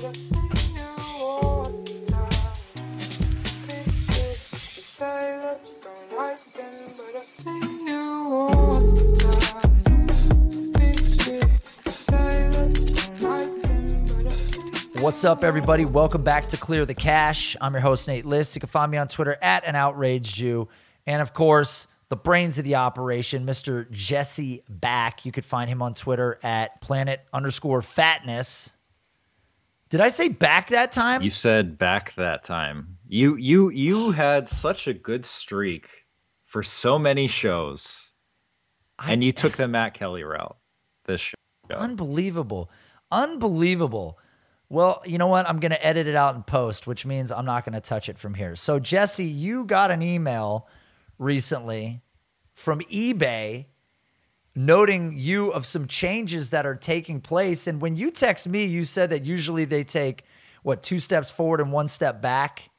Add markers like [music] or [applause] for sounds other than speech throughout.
What's up, everybody? Welcome back to Clear the Cash. I'm your host, Nate Liss. You can find me on Twitter at an outraged Jew. And of course, the brains of the operation, Mr. Jesse Back. You could find him on Twitter at planet underscore fatness. Did I say back that time? You said back that time. You you you [sighs] had such a good streak for so many shows. I- and you took the Matt Kelley route this show. Unbelievable. Unbelievable. Well, you know what? I'm going to edit it out in post, which means I'm not going to touch it from here. So, Jesse, you got an email recently from eBay noting you of some changes that are taking place. And when you text me, you said that usually they take, what, two steps forward and one step back.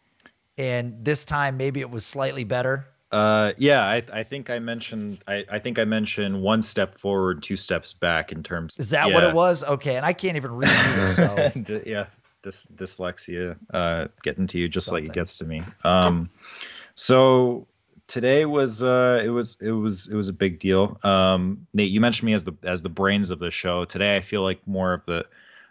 And this time, maybe it was slightly better. Uh, yeah, I, I think I mentioned I, I think I mentioned one step forward, two steps back in terms. Is that what it was? Okay. And I can't even read either. [laughs] So, D- yeah, dys- dyslexia uh, getting to you just like Something. it gets to me. Um, so today was uh, it was it was it was a big deal. Um, Nate, you mentioned me as the as the brains of the show. Today, I feel like more of the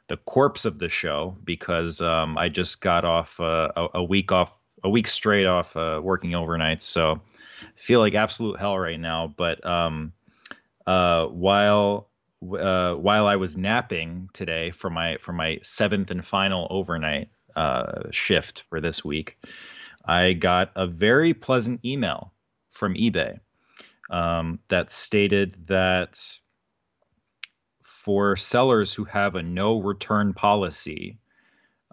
the corpse of the show because um, I just got off uh, a, a week off a week straight off uh, working overnight. So I feel like absolute hell right now. But um, uh, while uh, while I was napping today for my for my seventh and final overnight uh, shift for this week, I got a very pleasant email from eBay um, that stated that for sellers who have a no return policy,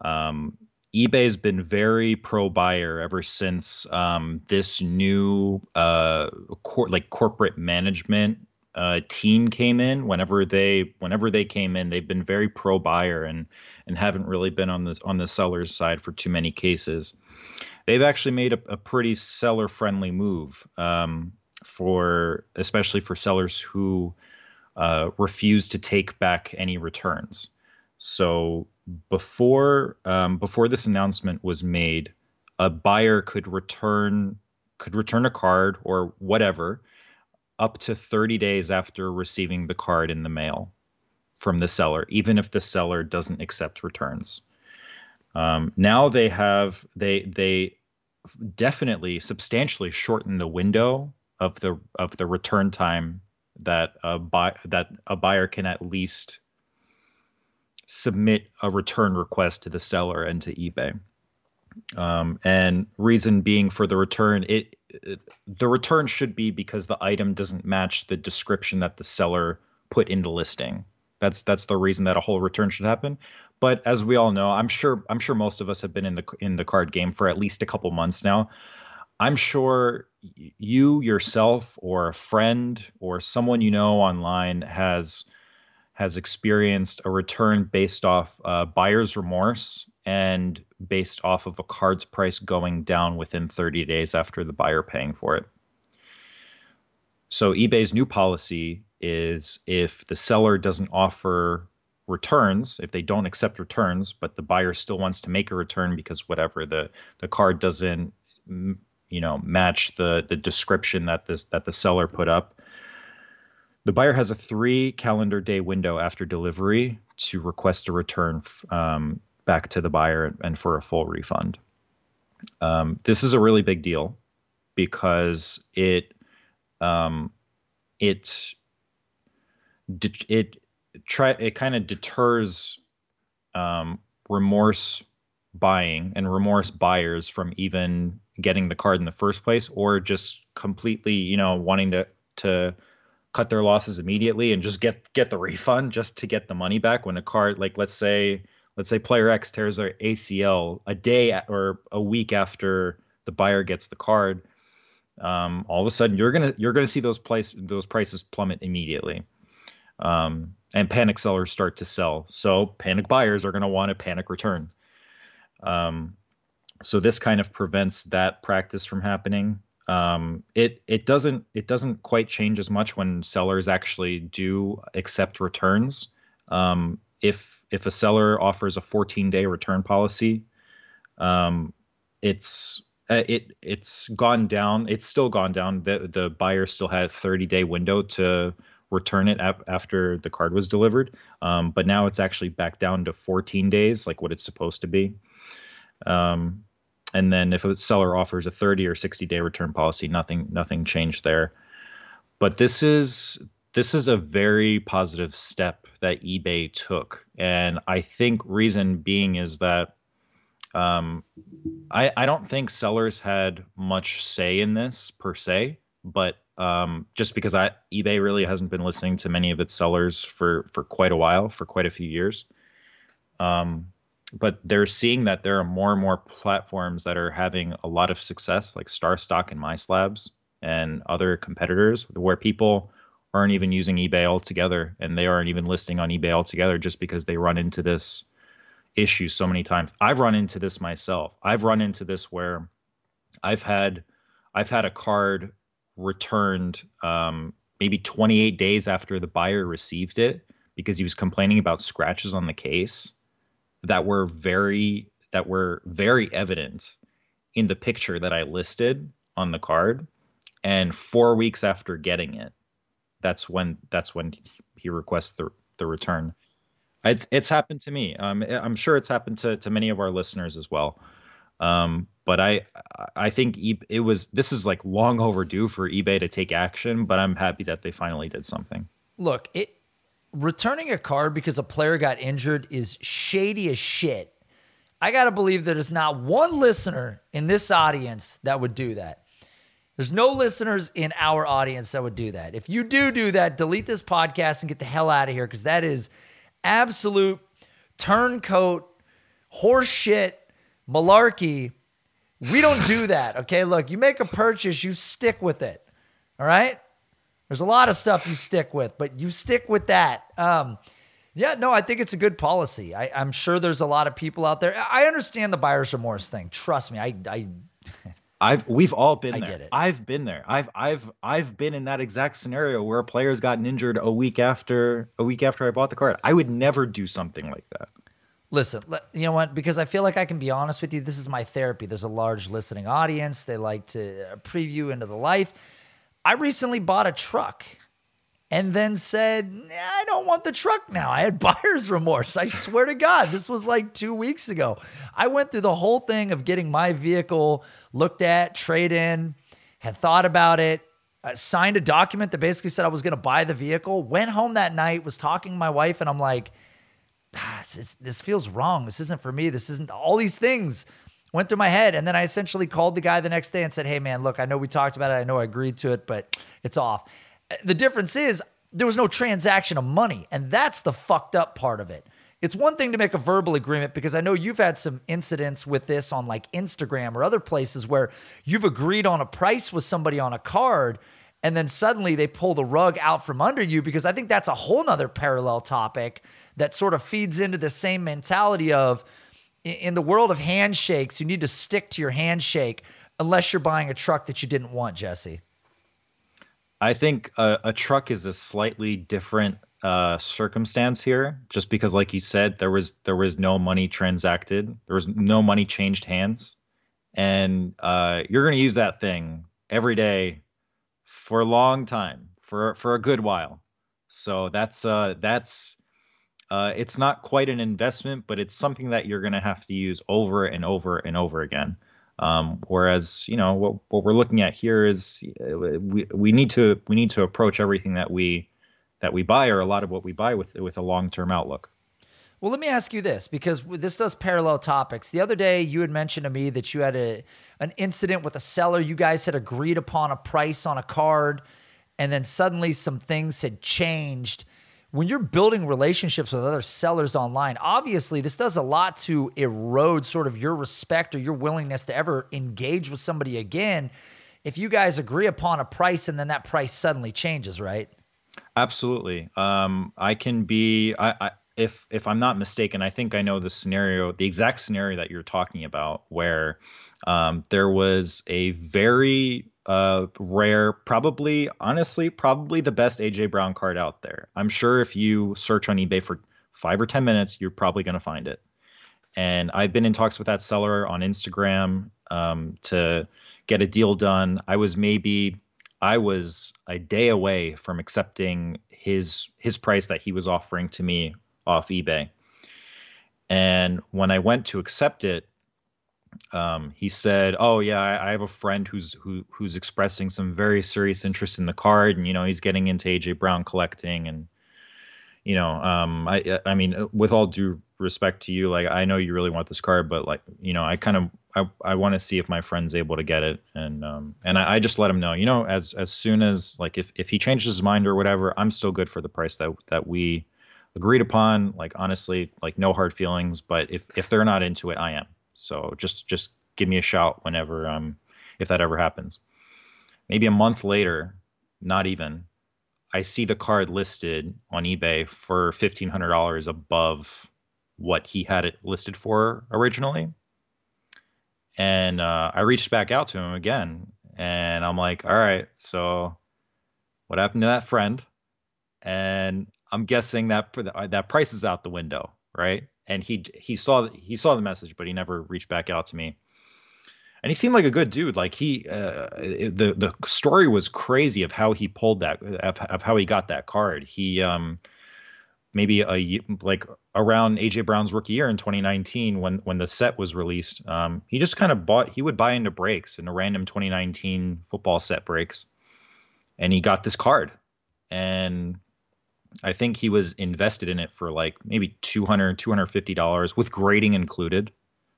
um, eBay's been very pro buyer ever since um, this new uh, cor- like corporate management uh, team came in. Whenever they whenever they came in, they've been very pro buyer and and haven't really been on the on the seller's side for too many cases. They've actually made a, a pretty seller friendly move um, for especially for sellers who uh, refuse to take back any returns. So before um, before this announcement was made, a buyer could return could return a card or whatever up to 30 days after receiving the card in the mail from the seller, even if the seller doesn't accept returns. Um, now they have they they definitely substantially shortened the window of the of the return time that a buy that a buyer can at least submit a return request to the seller and to eBay. Um, and reason being for the return, it, it the return should be because the item doesn't match the description that the seller put in the listing. That's that's the reason that a whole return should happen. But as we all know, I'm sure I'm sure most of us have been in the in the card game for at least a couple months now. I'm sure you yourself or a friend or someone you know online has has experienced a return based off uh, buyer's remorse and based off of a card's price going down within 30 days after the buyer paying for it. So eBay's new policy is if the seller doesn't offer returns, if they don't accept returns, but the buyer still wants to make a return because whatever the the card doesn't you know match the the description that this that the seller put up, the buyer has a three calendar day window after delivery to request a return um, back to the buyer and for a full refund. Um, this is a really big deal because it um, it it try it kind of deters um, remorse buying and remorse buyers from even getting the card in the first place or just completely you know wanting to to cut their losses immediately and just get get the refund just to get the money back when a card like let's say let's say player X tears their ACL a day or a week after the buyer gets the card um, all of a sudden you're gonna you're gonna see those price those prices plummet immediately um, and panic sellers start to sell so panic buyers are gonna want a panic return um, so this kind of prevents that practice from happening um, it it doesn't it doesn't quite change as much when sellers actually do accept returns um, if if a seller offers a 14 day return policy, um, it's uh, it it's gone down. It's still gone down. The the buyer still had 30 day window to return it ap- after the card was delivered. Um, but now it's actually back down to 14 days, like what it's supposed to be. Um, and then if a seller offers a 30 or 60 day return policy, nothing nothing changed there. But this is this is a very positive step that eBay took, and I think reason being is that um, I I don't think sellers had much say in this per se, but um, just because I eBay really hasn't been listening to many of its sellers for for quite a while, for quite a few years. Um, but they're seeing that there are more and more platforms that are having a lot of success, like StarStock and MySlabs and other competitors, where people aren't even using eBay altogether, and they aren't even listing on eBay altogether, just because they run into this issue so many times. I've run into this myself. I've run into this where I've had I've had a card returned um, maybe 28 days after the buyer received it because he was complaining about scratches on the case that were very that were very evident in the picture that I listed on the card. And 4 weeks after getting it that's when that's when he requests the the return. It's it's happened to me. Um I'm sure it's happened to to many of our listeners as well um but I I think it was this is like long overdue for eBay to take action but I'm happy that they finally did something look it returning a card because a player got injured is shady as shit. I got to believe that there's not one listener in this audience that would do that. There's no listeners in our audience that would do that. If you do do that, delete this podcast and get the hell out of here because that is absolute turncoat, horseshit, malarkey. We don't do that. Okay. Look, you make a purchase, you stick with it. All right. There's a lot of stuff you stick with, but you stick with that. Um, yeah, no, I think it's a good policy. I, am sure there's a lot of people out there. I understand the buyer's remorse thing. Trust me, I, I [laughs] I've we've all been I there. Get it. I've been there. I've I've I've been in that exact scenario where a player's gotten injured a week after a week after I bought the card. I would never do something like that. Listen, you know what? Because I feel like I can be honest with you. This is my therapy. There's a large listening audience. They like to preview into the life. I recently bought a truck and then said, I don't want the truck now. I had [laughs] buyer's remorse. I swear to God, this was like two weeks ago. I went through the whole thing of getting my vehicle looked at, trade in, had thought about it, uh, signed a document that basically said I was going to buy the vehicle, went home that night, was talking to my wife, and I'm like, ah, this, this feels wrong. This isn't for me. This isn't all these things went through my head. And then I essentially called the guy the next day and said, Hey, man, look, I know we talked about it. I know I agreed to it, but it's off. The difference is there was no transaction of money. And that's the fucked up part of it. It's one thing to make a verbal agreement because I know you've had some incidents with this on like Instagram or other places where you've agreed on a price with somebody on a card and then suddenly they pull the rug out from under you because I think that's a whole nother parallel topic that sort of feeds into the same mentality of, in the world of handshakes, you need to stick to your handshake unless you're buying a truck that you didn't want, Jesse. I think a, a truck is a slightly different uh, circumstance here, just because, like you said, there was there was no money transacted, there was no money changed hands, and uh, you're going to use that thing every day for a long time, for for a good while. So that's uh, that's uh, it's not quite an investment, but it's something that you're to have to use over and over and over again. Um, whereas, you know, what, what we're looking at here is uh, we, we need to we need to approach everything that we that we buy or a lot of what we buy with with a long term outlook. Well, let me ask you this because this does parallel topics. The other day, you had mentioned to me that you had a an incident with a seller. You guys had agreed upon a price on a card, and then suddenly some things had changed when you're building relationships with other sellers online, obviously this does a lot to erode sort of your respect or your willingness to ever engage with somebody again. If you guys agree upon a price and then that price suddenly changes, right? Absolutely. Um, I can be. I, I if if I'm not mistaken, I think I know the scenario, the exact scenario that you're talking about, where um, there was a very uh, rare, probably, honestly, probably the best AJ Brown card out there. I'm sure if you search on eBay for five or 10 minutes, you're probably going to find it. And I've been in talks with that seller on Instagram um, to get a deal done. I was maybe I was a day away from accepting his his price that he was offering to me off eBay. And when I went to accept it, um, he said, "Oh yeah, I, I, have a friend who's who who's expressing some very serious interest in the card, and you know he's getting into AJ Brown collecting, and you know, um, I I mean, uh, with all due respect to you, like I know you really want this card, but like you know, I kind of I, I want to see if my friend's able to get it, and um, and I, I just let him know, you know, as as soon as like if if he changes his mind or whatever, I'm still good for the price that that we agreed upon. Like honestly, like no hard feelings, but if if they're not into it, I am. So just just give me a shout whenever um if that ever happens. Maybe a month later, not even, I see the card listed on eBay for fifteen hundred dollars above what he had it listed for originally. And uh, I reached back out to him again, and I'm like, "All right, so what happened to that friend?" And I'm guessing that that price is out the window, right? and he he saw he saw the message, but he never reached back out to me. And he seemed like a good dude. Like he, uh, the the story was crazy of how he pulled that, of, of how he got that card. He, um, maybe a like around AJ Brown's rookie year in 2019 when when the set was released, um, he just kind of bought. He would buy into breaks in a random 2019 football set breaks, and he got this card, and I think he was invested in it for like maybe 200 $250 with grading included.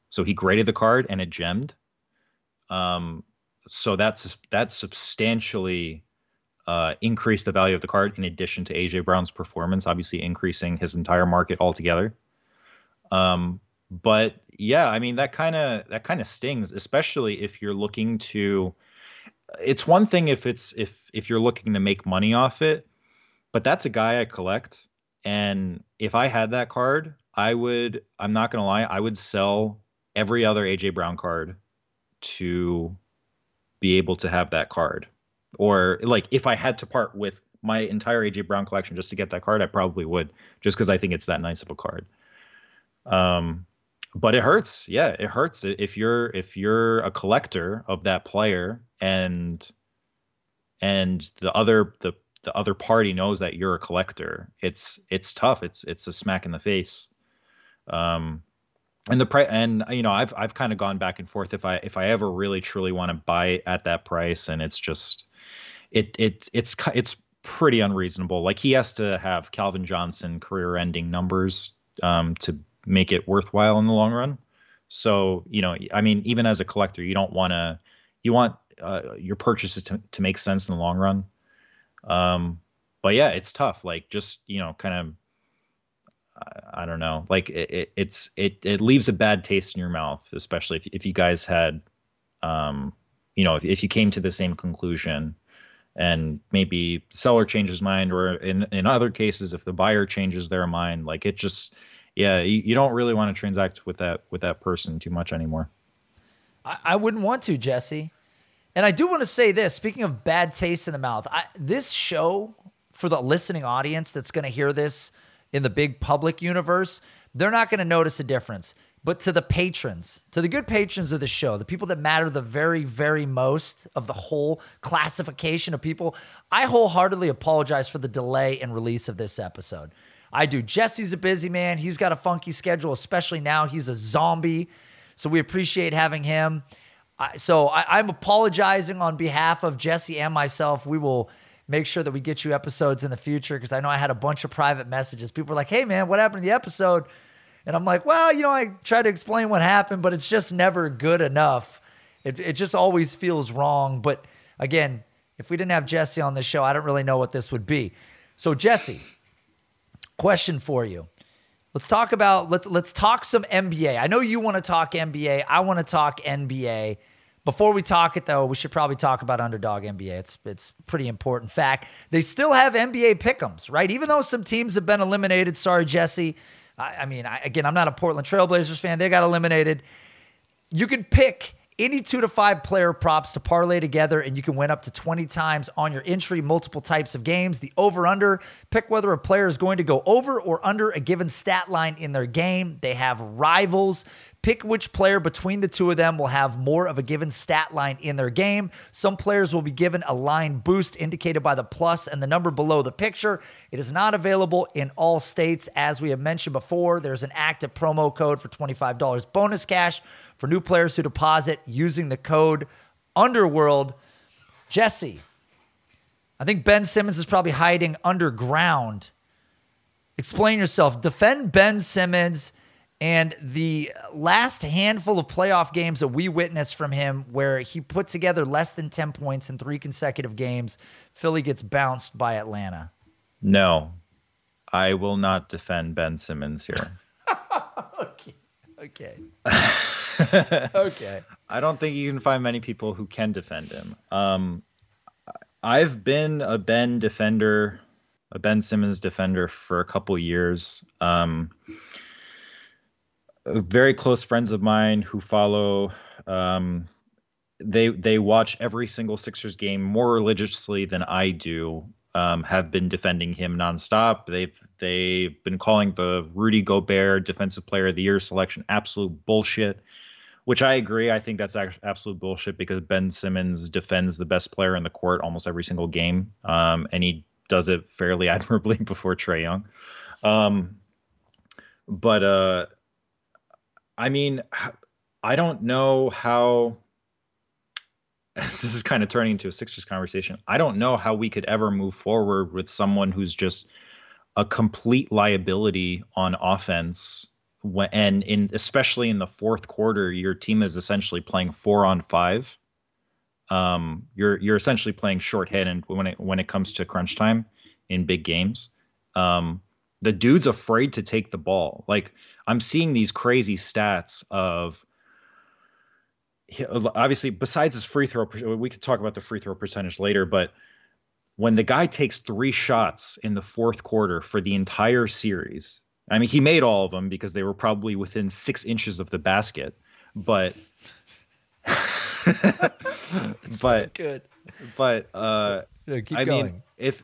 So he graded the card and it gemmed. Um, so that's that's substantially uh, increased the value of the card in addition to AJ Brown's performance, obviously increasing his entire market altogether. Um, but yeah, I mean that kind of that kind of stings, especially if you're looking to. It's one thing if it's if if you're looking to make money off it, but that's a guy I collect. And if I had that card, I would, I'm not going to lie, I would sell every other AJ Brown card to be able to have that card. Or like if I had to part with my entire AJ Brown collection just to get that card, I probably would, just because I think it's that nice of a card. Um, but it hurts. Yeah, it hurts if you're if you're a collector of that player and and the other the the other party knows that you're a collector, it's it's tough. It's it's a smack in the face. Um, and the price, and you know, I've I've kind of gone back and forth if I if I ever really truly want to buy at that price, and it's just it it it's it's pretty unreasonable. Like he has to have Calvin Johnson career-ending numbers um, to make it worthwhile in the long run. So you know, I mean, even as a collector, you don't want to you want uh, your purchases to, to make sense in the long run. Um, but yeah, it's tough. Like just you know, kind of. I, I don't know. Like it, it, it's it it leaves a bad taste in your mouth, especially if if you guys had, um, you know, if if you came to the same conclusion, and maybe seller changes mind, or in in other cases, if the buyer changes their mind, like it just, yeah, you, you don't really want to transact with that with that person too much anymore. I, I wouldn't want to, Jesse. And I do want to say this speaking of bad taste in the mouth, I, this show, for the listening audience that's going to hear this in the big public universe, they're not going to notice a difference. But to the patrons, to the good patrons of the show, the people that matter the very, very most of the whole classification of people, I wholeheartedly apologize for the delay in release of this episode. I do. Jesse's a busy man. He's got a funky schedule, especially now. He's a zombie. So we appreciate having him. I, so I, I'm apologizing on behalf of Jesse and myself. We will make sure that we get you episodes in the future because I know I had a bunch of private messages. People were like, hey, man, what happened to the episode? And I'm like, well, you know, I try to explain what happened, but it's just never good enough. It, it just always feels wrong. But again, if we didn't have Jesse on the show, I don't really know what this would be. So, Jesse, question for you. Let's talk about let's let's talk some NBA. I know you want to talk NBA. I want to talk NBA. Before we talk it though, we should probably talk about underdog NBA. It's it's pretty important fact. They still have NBA pickums, right? Even though some teams have been eliminated. Sorry, Jesse. I, I mean, I, again, I'm not a Portland Trailblazers fan. They got eliminated. You can pick any two to five player props to parlay together, and you can win up to 20 times on your entry, multiple types of games. The over under, pick whether a player is going to go over or under a given stat line in their game. They have rivals. Pick which player between the two of them will have more of a given stat line in their game. Some players will be given a line boost indicated by the plus and the number below the picture. It is not available in all states. As we have mentioned before, there's an active promo code for $25 bonus cash for new players who deposit using the code Underworld. Jesse, I think Ben Simmons is probably hiding underground. Explain yourself. Defend Ben Simmons and the last handful of playoff games that we witnessed from him, where he put together less than 10 points in three consecutive games, Philly gets bounced by Atlanta. No, I will not defend Ben Simmons here. [laughs] okay. Okay. [laughs] okay. I don't think you can find many people who can defend him. Um, I've been a Ben defender, a Ben Simmons defender for a couple years. Um, very close friends of mine who follow um, they they watch every single Sixers game more religiously than I do. Um, have been defending him nonstop. They've they've been calling the Rudy Gobert Defensive Player of the Year selection absolute bullshit, which I agree. I think that's absolute bullshit because Ben Simmons defends the best player in the court almost every single game, um, and he does it fairly [laughs] admirably before Trae Young. Um, but uh, I mean, I don't know how. [laughs] This is kind of turning into a Sixers conversation. I don't know how we could ever move forward with someone who's just a complete liability on offense. When, and in especially in the fourth quarter, your team is essentially playing four on five. Um, you're you're essentially playing shorthanded when it when it comes to crunch time in big games. Um, the dude's afraid to take the ball. Like I'm seeing these crazy stats of obviously besides his free throw we could talk about the free throw percentage later but when the guy takes three shots in the fourth quarter for the entire series i mean he made all of them because they were probably within six inches of the basket but [laughs] but so good but uh no, keep i going. mean if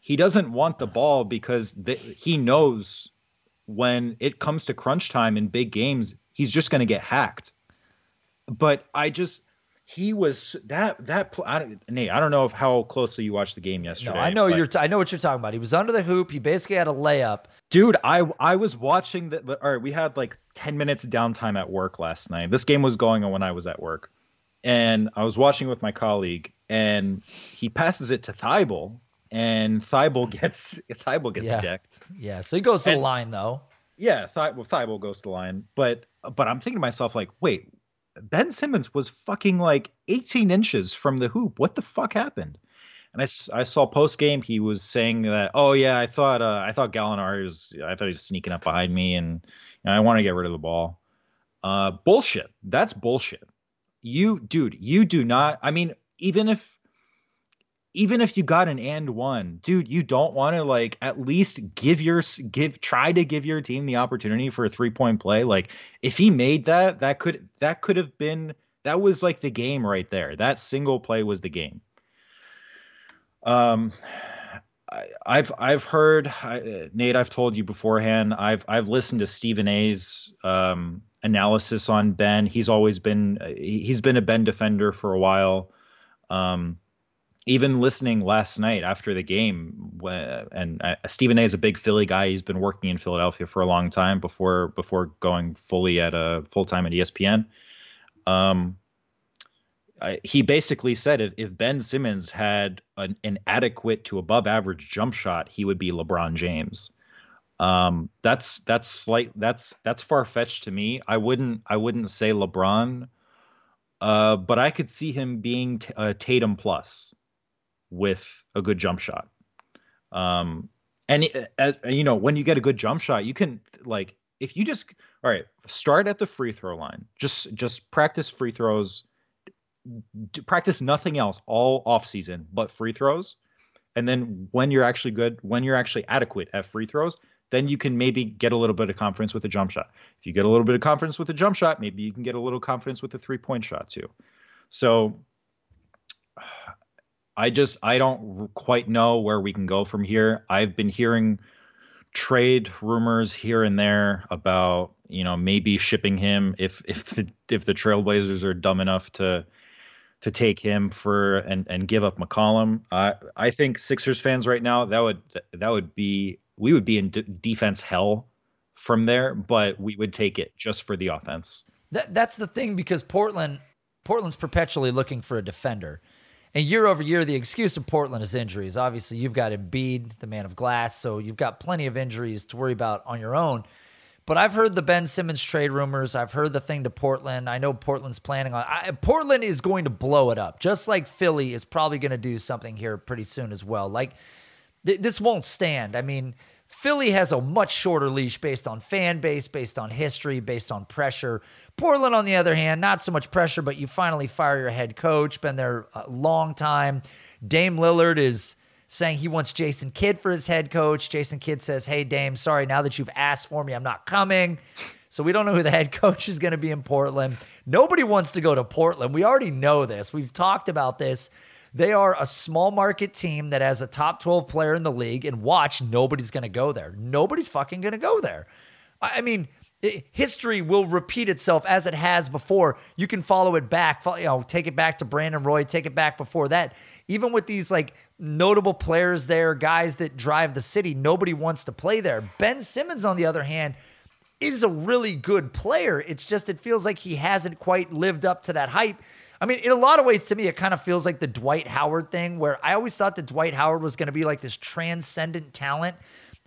he doesn't want the ball because the, he knows when it comes to crunch time in big games, he's just going to get hacked. But I just he was that that I don't, Nate. I don't know if how closely you watched the game yesterday. No, I know you're. T- I know what you're talking about. He was under the hoop. He basically had a layup. Dude, I I was watching the. All right, we had like ten minutes downtime at work last night. This game was going on when I was at work, and I was watching with my colleague, and he passes it to Thybulle, and Thybulle gets [laughs] Thybulle gets Yeah. decked. Yeah, so he goes to And- the line though. Yeah, well, Thybulle goes to the line, but but I'm thinking to myself like, wait, Ben Simmons was fucking like 18 inches from the hoop. What the fuck happened? And I, I saw post game he was saying that, oh yeah, I thought uh, I thought Gallinari was I thought he was sneaking up behind me and you know, I want to get rid of the ball. Uh, bullshit. That's bullshit. You, dude, you do not. I mean, even if even if you got an and one, dude, you don't want to like at least give your give try to give your team the opportunity for a three point play. Like if he made that, that could that could have been that was like the game right there. That single play was the game. Um, I, I've I've heard I, Nate. I've told you beforehand. I've I've listened to Stephen A's um, analysis on Ben. He's always been he- he's been a Ben defender for a while. Um, even listening last night after the game, and uh, Stephen A is a big Philly guy. He's been working in Philadelphia for a long time before before going fully at a full time at ESPN. Um, I, he basically said if, if Ben Simmons had an, an adequate to above average jump shot, he would be LeBron James. Um, that's that's slight that's that's far fetched to me. I wouldn't I wouldn't say LeBron, uh, but I could see him being t- a Tatum plus with a good jump shot. Um, and it- uh, you know when you get a good jump shot, you can like if you just all right start at the free throw line. Just just practice free throws. d- Practice nothing else all off season but free throws, and then when you're actually good, when you're actually adequate at free throws, then you can maybe get a little bit of confidence with a jump shot. If you get a little bit of confidence with a jump shot, maybe you can get a little confidence with a three point shot too. So I just I don't quite know where we can go from here. I've been hearing trade rumors here and there about you know maybe shipping him if [laughs] if the if the Trailblazers are dumb enough to to take him for and and give up McCollum. I I think Sixers fans right now that would that would be we would be in d- defense hell from there, but we would take it just for the offense. That that's the thing because Portland Portland's perpetually looking for a defender. And year over year, the excuse of Portland is injuries. Obviously, you've got Embiid, the man of glass, so you've got plenty of injuries to worry about on your own. But I've heard the Ben Simmons trade rumors. I've heard the thing to Portland. I know Portland's planning on. I, Portland is going to blow it up, just like Philly is probably going to do something here pretty soon as well. Like th- this won't stand. I mean, Philly has a much shorter leash based on fan base, based on history, based on pressure. Portland, on the other hand, not so much pressure, but you finally fire your head coach, been there a long time. Dame Lillard is saying he wants Jason Kidd for his head coach. Jason Kidd says, Hey, Dame, sorry, now that you've asked for me, I'm not coming. So we don't know who the head [laughs] coach is going to be in Portland. Nobody wants to go to Portland. We already know this. We've talked about this. They are a small market team that has a top 12 player in the league, and watch, nobody's going to go there. Nobody's fucking going to go there. I mean, history will repeat itself as it has before. You can follow it back, you know, take it back to Brandon Roy, take it back before that. Even with these like notable players there, guys that drive the city, nobody wants to play there. Ben Simmons, on the other hand, is a really good player. It's just it feels like he hasn't quite lived up to that hype. I mean, in a lot of ways, to me, it kind of feels like the Dwight Howard thing, where I always thought that Dwight Howard was going to be like this transcendent talent,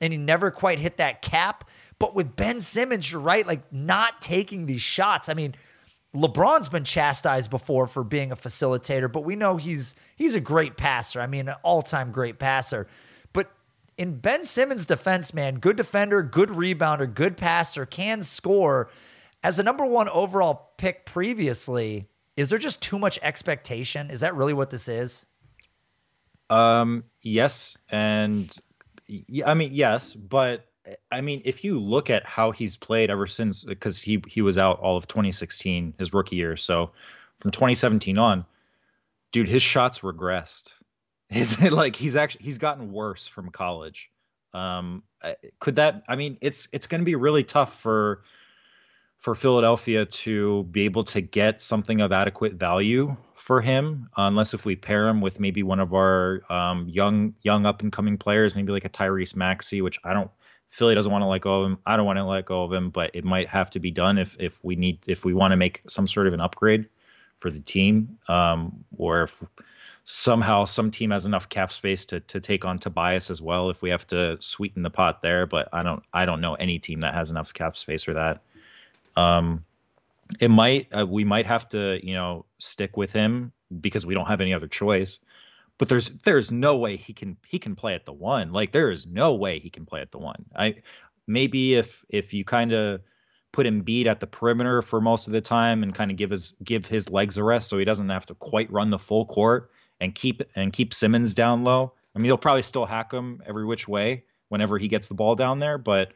and he never quite hit that cap. But with Ben Simmons, you're right, like not taking these shots. I mean, LeBron's been chastised before for being a facilitator, but we know he's he's a great passer. I mean, an all-time great passer. But in Ben Simmons' defense, man, good defender, good rebounder, good passer, can score. As a number one overall pick previously, is there just too much expectation? Is that really what this is? Um, yes, and I mean yes, but I mean if you look at how he's played ever since because he he was out all of 2016, his rookie year. So from 2017 on, dude, his shots regressed. [laughs] Is it like he's actually he's gotten worse from college? Um, could that? I mean, it's it's going to be really tough for for Philadelphia to be able to get something of adequate value for him, unless if we pair him with maybe one of our um, young young up and coming players, maybe like a Tyrese Maxey, which I don't. Philly doesn't want to let go of him. I don't want to let go of him, but it might have to be done if if we need if we want to make some sort of an upgrade for the team, um, or if somehow some team has enough cap space to to take on Tobias as well. If we have to sweeten the pot there, but I don't I don't know any team that has enough cap space for that. Um, it might uh, we might have to you know stick with him because we don't have any other choice. But there's there's no way he can he can play at the one. Like there is no way he can play at the one. I maybe if if you kind of put Embiid at the perimeter for most of the time and kind of give his give his legs a rest so he doesn't have to quite run the full court and keep and keep Simmons down low. I mean, he'll probably still hack him every which way whenever he gets the ball down there, but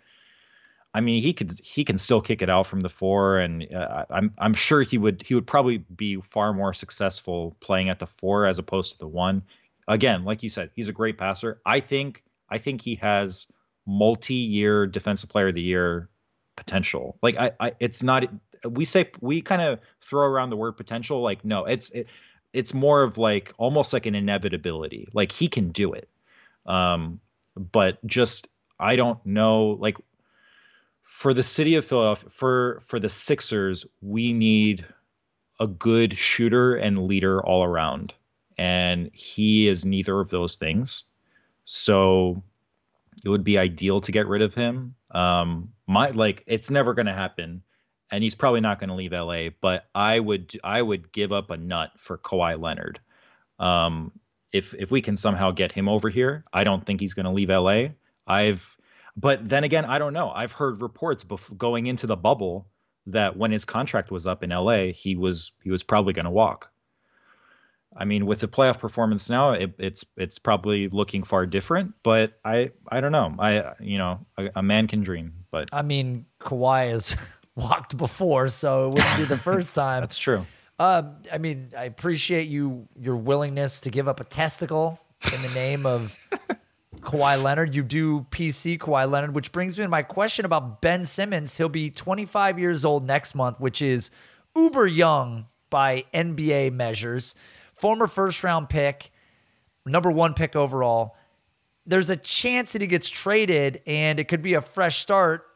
I mean, he could he can still kick it out from the four, and uh, I'm I'm sure he would he would probably be far more successful playing at the four as opposed to the one. Again, like you said, he's a great passer. I think I think he has multi-year defensive player of the year potential. Like I, I it's not we say we kind of throw around the word potential. Like no, it's it, it's more of like almost like an inevitability. Like he can do it, um, but just I don't know. Like for the city of Philadelphia, for for the Sixers, we need a good shooter and leader all around, and he is neither of those things. So it would be ideal to get rid of him. Um, my like it's never going to happen, and he's probably not going to leave LA. But I would I would give up a nut for Kawhi Leonard. Um, if if we can somehow get him over here, I don't think he's going to leave LA. I've but then again, I don't know. I've heard reports bef- going into the bubble that when his contract was up in LA, he was he was probably going to walk. I mean, with the playoff performance now, it, it's it's probably looking far different. But I I don't know. I you know a, a man can dream, but I mean, Kawhi has [laughs] walked before, so it wouldn't be the [laughs] first time. that's true. Uh, I mean, I appreciate you your willingness to give up a testicle in the name of Kawhi Leonard. You do PC Kawhi Leonard, which brings me to my question about Ben Simmons. He'll be 25 years old next month, which is uber young by NBA measures. Former first round pick, number one pick overall. There's a chance that he gets traded and it could be a fresh start.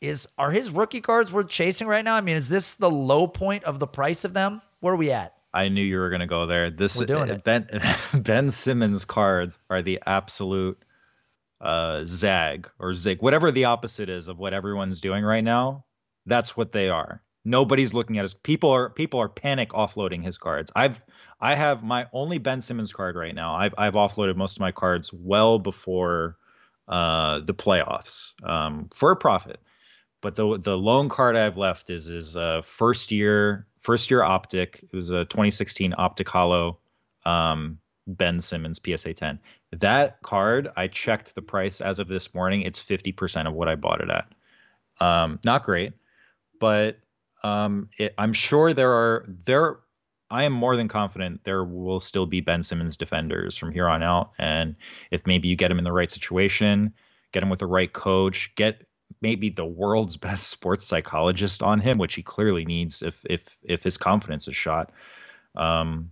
Is are his rookie cards worth chasing right now? I mean, is this the low point of the price of them? Where are we at? I knew you were going to go there. This uh, it. Ben [laughs] Ben Simmons cards are the absolute uh, zag or zig, whatever the opposite is of what everyone's doing right now. That's what they are. Nobody's looking at his people are people are panic offloading his cards. I've I have my only Ben Simmons card right now. I've I've offloaded most of my cards well before uh, the playoffs um, for a profit. But the the lone card I've left is is uh, first year first year optic. It was a 2016 optic holo um, Ben Simmons PSA 10. That card I checked the price as of this morning. It's 50% of what I bought it at. Um, not great, but um, it, I'm sure there are there. I am more than confident there will still be Ben Simmons defenders from here on out. And if maybe you get him in the right situation, get him with the right coach, get maybe the world's [laughs] best sports psychologist on him, which he clearly needs if if if his confidence is shot. Um,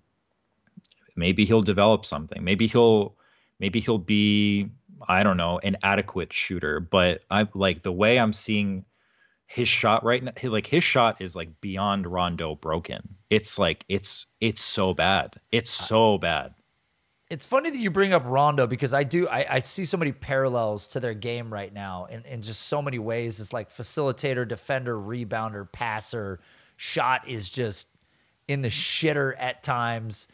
maybe he'll develop something. Maybe he'll maybe he'll be I don't know an adequate shooter. But I like the way I'm seeing his shot right now. Like his shot is like beyond Rondo broken. It's like it's it's so bad. It's so bad. It's funny that you bring up Rondo because I do I, I see so many parallels to their game right now in, in just so many ways. It's like facilitator, defender, rebounder, passer. Shot is just in the shitter at times.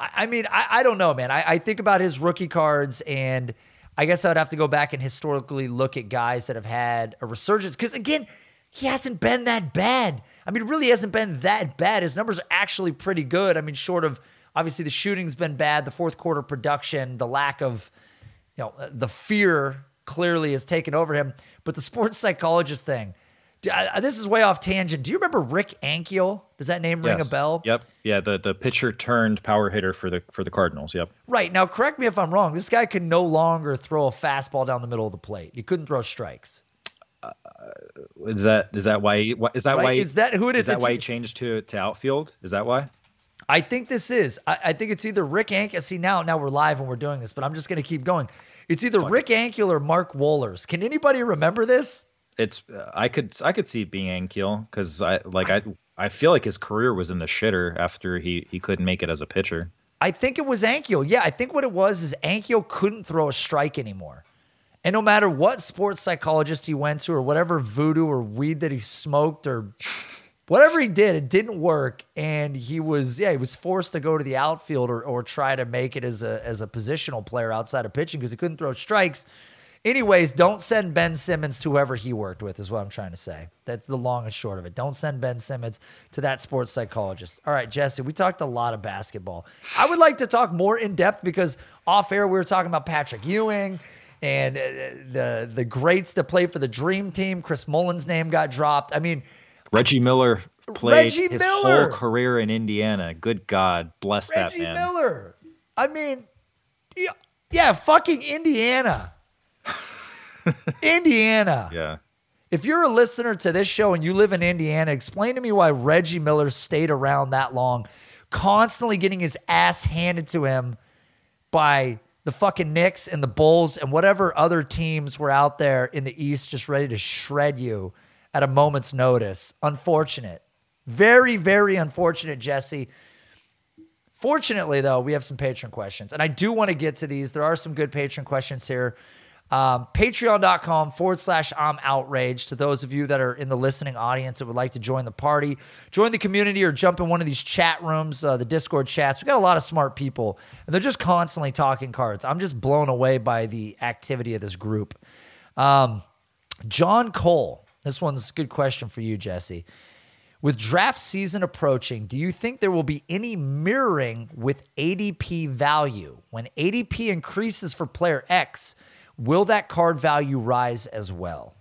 I, I mean, I, I don't know, man. I, I think about his rookie cards and I guess I would have to go back and historically look at guys that have had a resurgence. Because again, he hasn't been that bad. I mean, really hasn't been that bad. His numbers are actually pretty good. I mean, short of obviously the shooting's been bad, the fourth quarter production, the lack of, you know, the fear clearly has taken over him. But the sports psychologist thing, this is way off tangent. Do you remember Rick Ankiel? Does that name ring Yes. a bell? Yep. Yeah. The the pitcher turned power hitter for the for the Cardinals. Yep. Right. Now, correct me if I'm wrong. This guy could no longer throw a fastball down the middle of the plate. He couldn't throw strikes. Uh, is that is that why? why- Is that Right? why? Is that who it is? Is that It's- why he changed to to outfield? Is that why? I think this is. I, I think it's either Rick Ankiel. See now, now we're live and we're doing this, but I'm just going to keep going. It's either Rick Ankiel or Mark Wohlers. Can anybody remember this? It's I could I could see it being Ankiel because I like I I feel like his career was in the shitter after he he couldn't make it as a pitcher. I think it was Ankiel. Yeah, I think what it was is Ankiel couldn't throw a strike anymore. And no matter what sports psychologist he went to or whatever voodoo or weed that he smoked or whatever he did, it didn't work. And he was, yeah, he was forced to go to the outfield or, or try to make it as a as a positional player outside of pitching because he couldn't throw strikes. Anyways, don't send Ben Simmons to whoever he worked with, is what I'm trying to say. That's the long and short of it. Don't send Ben Simmons to that sports psychologist. All right, Jesse, we talked a lot of basketball. I would like to talk more in depth because off air we were talking about Patrick Ewing and uh, the the greats that played for the Dream Team. Chris Mullin's name got dropped. I mean, Reggie Miller played Reggie his Miller! whole career in Indiana. Good God, bless that man. Reggie. Miller. I mean, yeah, yeah, fucking Indiana. [laughs] Indiana. Yeah. If you're a listener to this show and you live in Indiana, explain to me why Reggie Miller stayed around that long, constantly getting his ass handed to him by the fucking Knicks and the Bulls and whatever other teams were out there in the East just ready to shred you at a moment's notice. Unfortunate. Very, very unfortunate, Jesse. Fortunately, though, we have some patron questions, and I do want to get to these. There are some good patron questions here. Um, Patreon.com forward slash I'm outraged. To those of you that are in the listening audience that would like to join the party, join the community, or jump in one of these chat rooms, uh, the Discord chats. We got a lot of smart people, and they're just constantly talking cards. I'm just blown away by the activity of this group. Um, John Cole, this one's a good question for you, Jesse. With draft season approaching, do you think there will be any mirroring with ADP value? When ADP increases for player X, will that card value rise as well?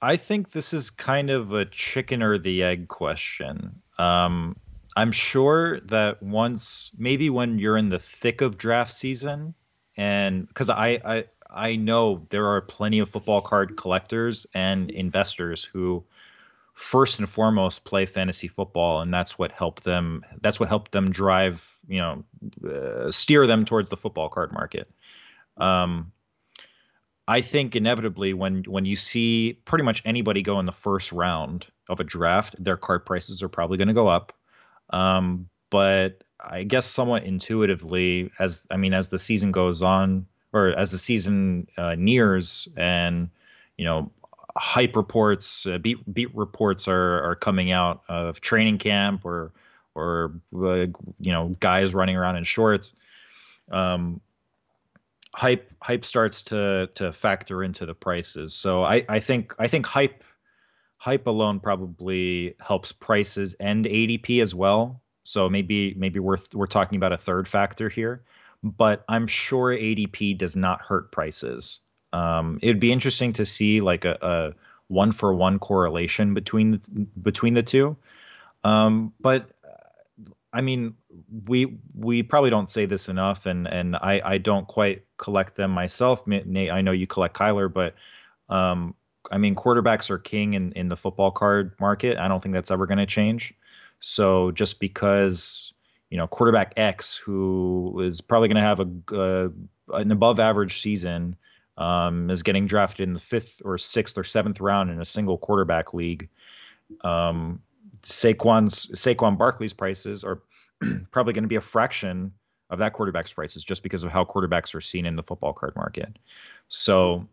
I think this is kind of a chicken or the egg question. Um, I'm sure that once, maybe when you're in the thick of draft season, and because I, I I know there are plenty of football card collectors and investors who first and foremost play fantasy football and that's what helped them that's what helped them drive you know uh, steer them towards the football card market um, i think inevitably when when you see pretty much anybody go in the first round of a draft their card prices are probably going to go up um, but i guess somewhat intuitively as i mean as the season goes on or as the season uh, nears and you know hype reports, uh, beat beat reports are are coming out of training camp or or uh, you know guys running around in shorts. Um, hype hype starts to to factor into the prices. So I I think I think hype hype alone probably helps prices and ADP as well. So maybe maybe we're we're talking about a third factor here, but I'm sure ADP does not hurt prices. Um, it'd be interesting to see like a, a one for one correlation between the, between the two. Um, but I mean, we we probably don't say this enough, and and I I don't quite collect them myself. Nate, I know you collect Kyler, but um, I mean, quarterbacks are king in in the football card market. I don't think that's ever going to change. So just because you know quarterback X, who is probably going to have a an above average season, um, is getting drafted in the fifth or sixth or seventh round in a single quarterback league. Um, Saquon's Saquon Barkley's prices are [clears throat] probably going to be a fraction of that quarterback's prices just because of how quarterbacks are seen in the football card market. So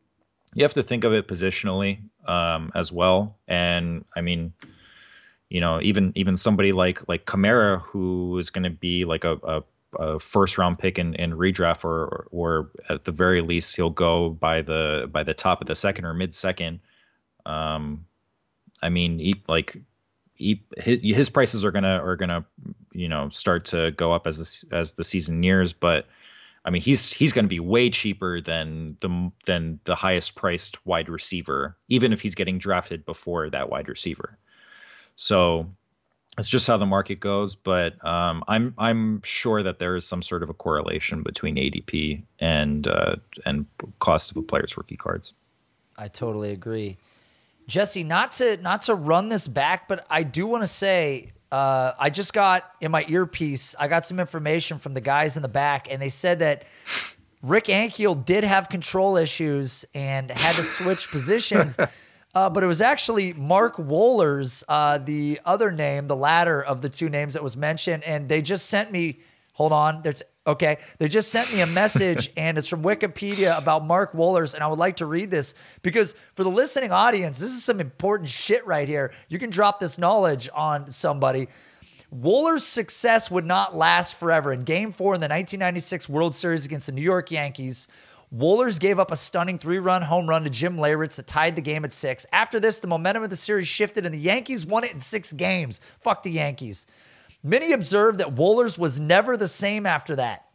you have to think of it positionally um, as well. And I mean, you know, even even somebody like like Kamara, who is going to be like a, a a first round pick in, in redraft or or at the very least he'll go by the by the top of the second or mid second um i mean he, like he, his, prices are gonna are gonna you know start to go up as the, as the season nears but i mean he's he's gonna be way cheaper than the than the highest priced wide receiver even if he's getting drafted before that wide receiver so it's just how the market goes, but um, I'm I'm sure that there is some sort of a correlation between ADP and uh, and cost of a player's rookie cards. I totally agree, Jesse. Not to not to run this back, but I do want to say uh, I just got in my earpiece. I got some information from the guys in the back, and they said that Rick Ankiel did have control issues and had to switch [laughs] positions. Uh, but it was actually Mark Wohlers, uh, the other name, the latter of the two names that was mentioned. And they just sent me, hold on, there's okay. They just sent me a message [laughs] and it's from Wikipedia about Mark Wohlers. And I would like to read this because for the listening audience, this is some important shit right here. You can drop this knowledge on somebody. Wohlers' success would not last forever. In game four in the 1996 World Series against the New York Yankees, Wohlers gave up a stunning three run home run to Jim Leyritz that tied the game at six. After this, the momentum of the series shifted and the Yankees won it in six games. Fuck the Yankees. Many observed that Wohlers was never the same after that.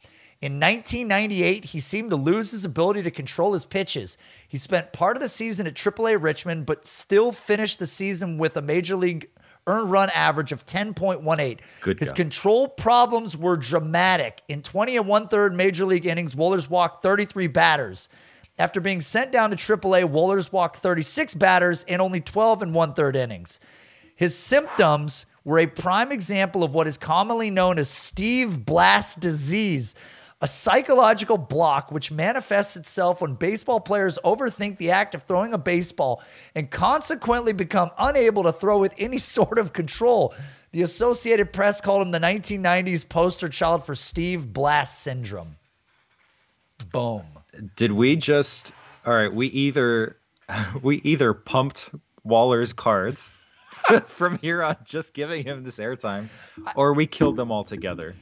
In 1998, he seemed to lose his ability to control his pitches. He spent part of the season at AAA Richmond, but still finished the season with a major league earned run average of 10.18. Good His God. control problems were dramatic. In 20 and one third major league innings, Wohlers walked 33 batters. After being sent down to AAA, Wohlers walked 36 batters in only 12 and one third innings. His symptoms were a prime example of what is commonly known as Steve Blass disease, a psychological block which manifests itself when baseball players overthink the act of throwing a baseball and consequently become unable to throw with any [laughs] sort of control. The Associated Press called him the 1990s poster child for Steve Blass syndrome. Boom. Did we just? All right, we either [laughs] we either pumped Wohlers' cards [laughs] from here on, just giving him this airtime, or we killed them all together.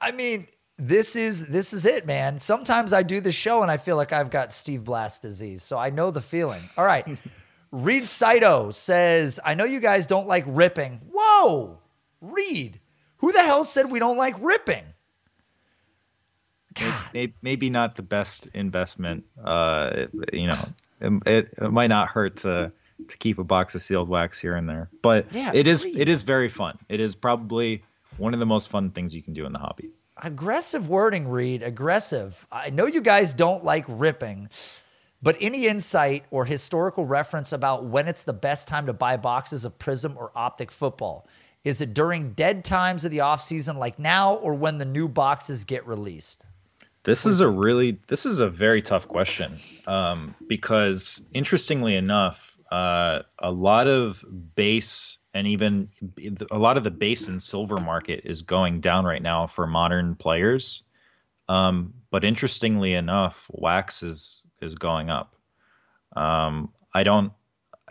I mean, this is this is it, man. Sometimes I do the show and I feel like I've got Steve Blass disease, so I know the feeling. All right. [laughs] Reed Saito says, I know you guys don't like ripping. Whoa, Reed, who the hell said we don't like ripping? God. Maybe, maybe not the best investment. Uh, you know, it, it might not hurt to to keep a box of sealed wax here and there, but yeah, it is it is very fun. It is probably one of the most fun things you can do in the hobby. Aggressive wording, Reed. Aggressive. I know you guys don't like ripping, but any insight or historical reference about when it's the best time to buy boxes of Prism or Optic football? Is it during dead times of the off season like now or when the new boxes get released? This is a really this is a very tough question um, because interestingly enough, uh, a lot of base and even a lot of the base and silver market is going down right now for modern players. Um, but interestingly enough, wax is is going up. Um, I don't,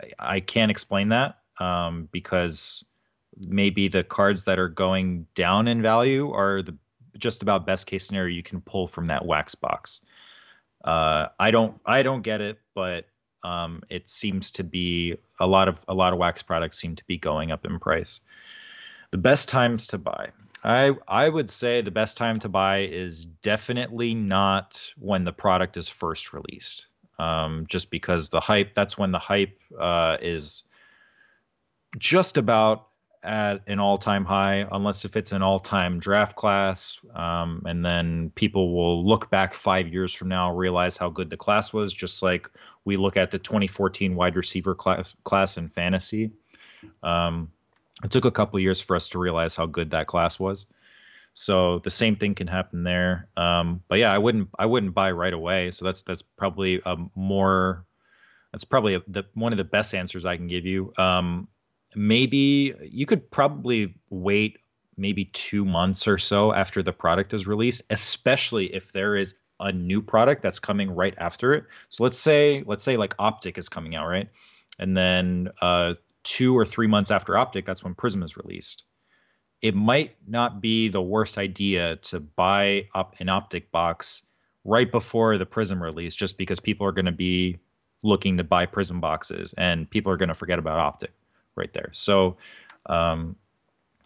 I, I, can't explain that um, because maybe the cards that are going down in value are the just about best case scenario you can pull from that wax box. Uh, I don't, I don't get it, but um, it seems to be a lot of a lot of wax products seem to be going up in price. The best times to buy. I I would say the best time to buy is definitely not when the product is first released. Um, just because the hype, that's when the hype uh, is just about at an all-time high, unless if it's an all-time draft class, um, and then people will look back five years from now, realize how good the class was, just like we look at the 2014 wide receiver class class in fantasy. Um, it took a couple years for us to realize how good that class was. So the same thing can happen there. Um, but yeah, I wouldn't I wouldn't buy right away. So that's that's probably a more that's probably a, the one of the best answers I can give you. Um, maybe you could probably wait maybe two months or so after the product is released, especially if there is a new product that's coming right after it. So let's say let's say like Optic is coming out, right? And then uh, two or three months after Optic, that's when Prism is released. It might not be the worst idea to buy up an Optic box right before the Prism release, just because people are going to be looking to buy Prism boxes and people are going to forget about Optic right there. So um,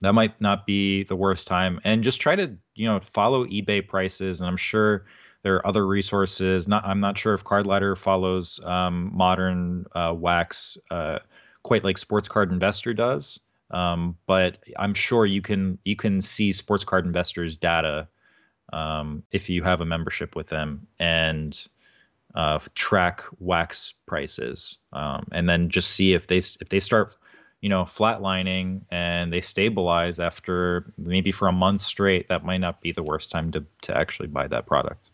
that might not be the worst time. And just try to you know follow eBay prices, and I'm sure there are other resources. Not I'm not sure if Card Ladder follows um, modern uh, wax uh, quite like Sports Card Investor does. Um, but I'm sure you can you can see Sports Card Investors data um, if you have a membership with them and uh, track wax prices, um, and then just see if they if they start you know flatlining and they stabilize after maybe for a month straight. That might not be the worst time to to actually buy that product.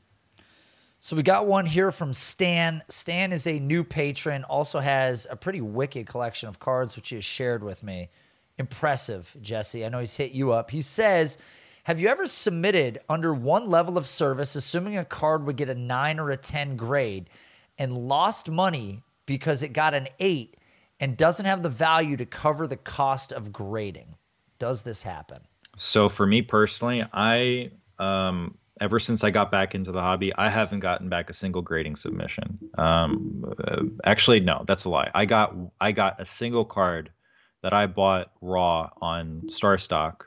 So we got one here from Stan. Stan is a new patron, also has a pretty wicked collection of cards, which he has shared with me. Impressive, Jesse. I know he's hit you up. He says, Have you ever submitted under one level of service, assuming a card would get a nine or a 10 grade, and lost money because it got an eight and doesn't have the value to cover the cost of grading? Does this happen? So for me personally, I um, ever since I got back into the hobby, I haven't gotten back a single grading submission. Um, uh, actually, no, that's a lie. I got I got a single card that I bought raw on Starstock.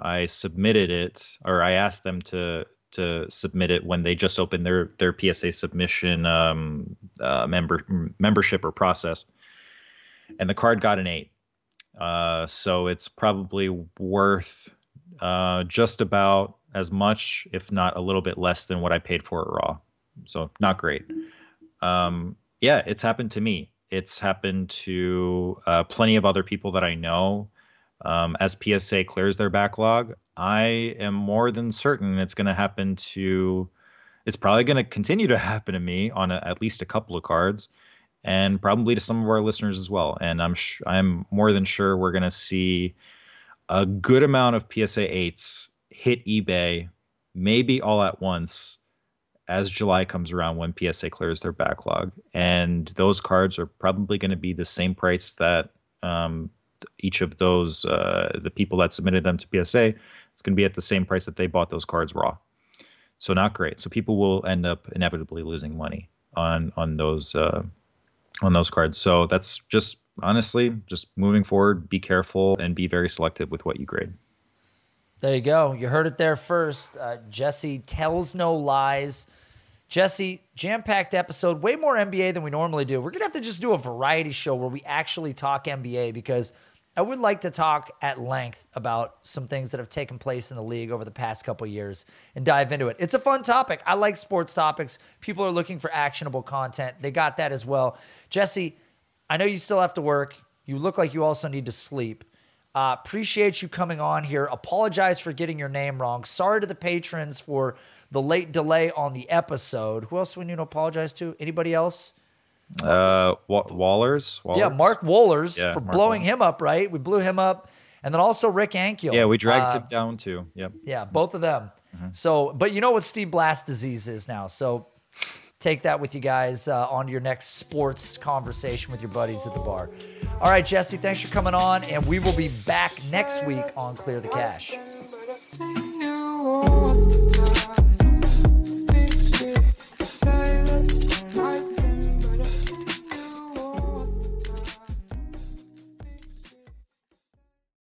I submitted it, or I asked them to to submit it when they just opened their their PSA submission um, uh, member membership or process, and the card got an eight. Uh, so it's probably worth uh, just about as much, if not a little bit less than what I paid for it raw. So not great. Um, yeah, it's happened to me. It's happened to uh, plenty of other people that I know. Um, as PSA clears their backlog, I am more than certain it's going to happen to. It's probably going to continue to [laughs] happen to me on a, at least a couple of cards, and probably to some of our listeners as well. And I'm sh- I'm more than sure we're going to see a good amount of PSA eights hit eBay maybe all at once as July comes around when PSA clears their backlog. And those cards are probably going to be the same price that um, each of those, uh, the people that submitted them to PSA, it's going to be at the same price that they bought those cards raw. So not great. So people will end up inevitably losing money on on those uh, on those cards. So that's just honestly just moving forward. Be careful and be very selective with what you grade. There you go. You heard it there first. Uh, Jesse tells no lies. Jesse, jam packed episode, way more NBA than we normally do. We're going to have to just do a variety show where we actually talk NBA because I would like to talk at length about some things that have taken place in the league over the past couple years and dive into it. It's a fun topic. I like sports topics. People are looking for actionable content. They got that as well. Jesse, I know you still have to work. You look like you also need to sleep. Uh, appreciate you coming on here. Apologize for getting your name wrong. Sorry to the patrons for the late delay on the episode. Who else do we need to apologize to? Anybody else? Uh, Wohlers? Wohlers? Yeah, Mark Wohlers yeah, for Mark blowing Wohlers. him up, right? We blew him up. And then also Rick Ankiel. Yeah, we dragged uh, him down too. Yep. Yeah, both of them. Mm-hmm. So, but you know what Steve Blass disease is now. So take that with you guys uh, on your next sports conversation with your buddies at the bar. All right, Jesse, thanks for coming on, and we will be back next week on Clear the Cash.